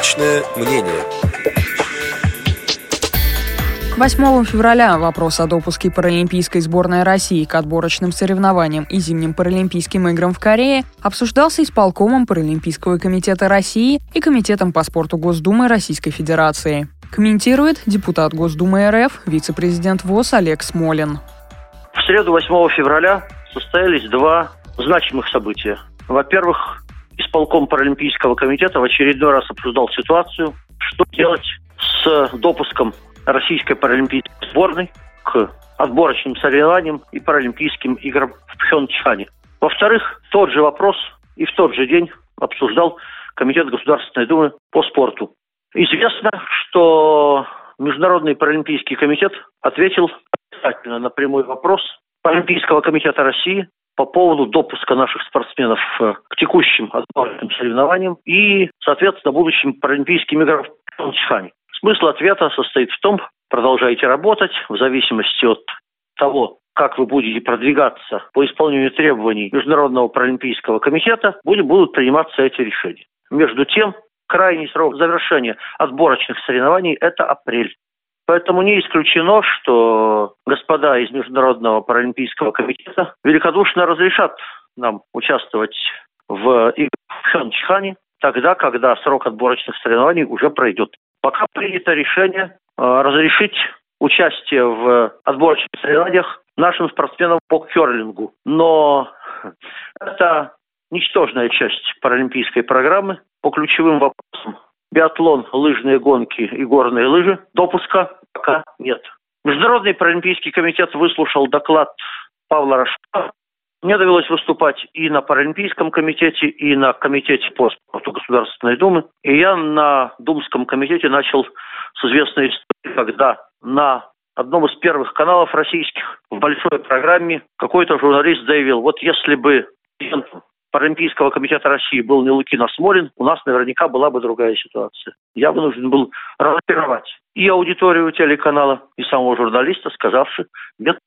Личное мнение. 8 февраля вопрос о допуске паралимпийской сборной России к отборочным соревнованиям и зимним паралимпийским играм в Корее обсуждался исполкомом Паралимпийского комитета России и Комитетом по спорту Госдумы Российской Федерации. Комментирует депутат Госдумы РФ, вице-президент ВОЗ Олег Смолин. В среду 8 февраля состоялись два значимых события. Во-первых, исполком Паралимпийского комитета в очередной раз обсуждал ситуацию, что делать с допуском российской паралимпийской сборной к отборочным соревнованиям и паралимпийским играм в Пхенчхане. Во-вторых, тот же вопрос и в тот же день обсуждал Комитет Государственной Думы по спорту. Известно, что Международный паралимпийский комитет ответил отрицательно на прямой вопрос Паралимпийского комитета России по поводу допуска наших спортсменов э, к текущим отборочным соревнованиям и, соответственно, будущим паралимпийским играм в Пхенчхане. Смысл ответа состоит в том, продолжайте работать в зависимости от того, как вы будете продвигаться по исполнению требований Международного паралимпийского комитета, будут приниматься эти решения. Между тем, крайний срок завершения отборочных соревнований – это апрель. Поэтому не исключено, что господа из Международного паралимпийского комитета великодушно разрешат нам участвовать в играх в Пхенчхане тогда, когда срок отборочных соревнований уже пройдет. Пока принято решение э, разрешить участие в отборочных соревнованиях нашим спортсменам по керлингу. Но это ничтожная часть паралимпийской программы по ключевым вопросам. Биатлон, лыжные гонки и горные лыжи допуска пока нет. Международный паралимпийский комитет выслушал доклад Павла Рожка мне довелось выступать и на Паралимпийском комитете, и на комитете по спорту Государственной Думы. И я на Думском комитете начал с известной истории, когда на одном из первых каналов российских в большой программе какой-то журналист заявил, вот если бы Паралимпийского комитета России был не Лукин, а Смолин, у нас наверняка была бы другая ситуация. Я вынужден был разочаровать и аудиторию телеканала, и самого журналиста, сказавши, нет,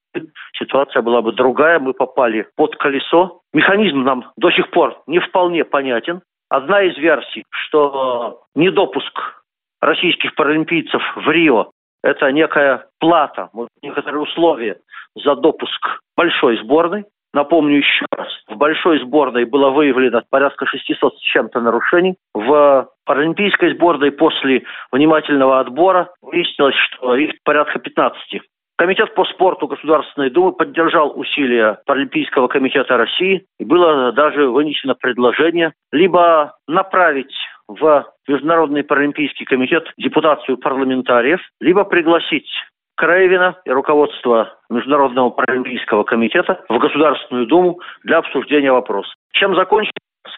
ситуация была бы другая, мы попали под колесо. Механизм нам до сих пор не вполне понятен. Одна из версий, что недопуск российских паралимпийцев в Рио – это некая плата, некоторые условия за допуск большой сборной. Напомню еще раз, в большой сборной было выявлено порядка 600 с чем-то нарушений. В паралимпийской сборной после внимательного отбора выяснилось, что их порядка 15. Комитет по спорту Государственной Думы поддержал усилия Паралимпийского комитета России и было даже вынесено предложение либо направить в Международный паралимпийский комитет депутацию парламентариев, либо пригласить Краевина и руководство Международного паралимпийского комитета в Государственную Думу для обсуждения вопроса. Чем закончить?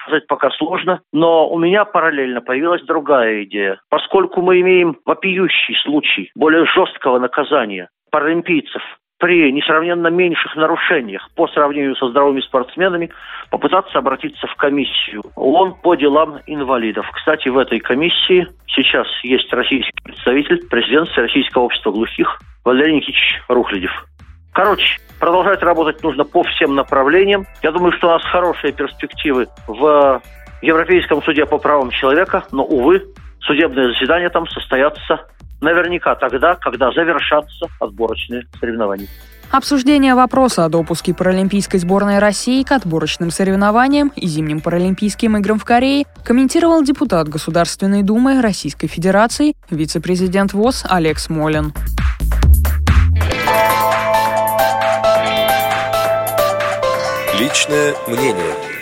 сказать пока сложно, но у меня параллельно появилась другая идея. Поскольку мы имеем вопиющий случай более жесткого наказания паралимпийцев при несравненно меньших нарушениях по сравнению со здоровыми спортсменами попытаться обратиться в комиссию ООН по делам инвалидов. Кстати, в этой комиссии сейчас есть российский представитель, президент Российского общества глухих Валерий Никитич Рухлядев. Короче, продолжать работать нужно по всем направлениям. Я думаю, что у нас хорошие перспективы в Европейском суде по правам человека, но, увы, судебные заседания там состоятся наверняка тогда, когда завершатся отборочные соревнования. Обсуждение вопроса о допуске паралимпийской сборной России к отборочным соревнованиям и зимним паралимпийским играм в Корее комментировал депутат Государственной Думы Российской Федерации, вице-президент ВОЗ Олег Смолин. Личное мнение.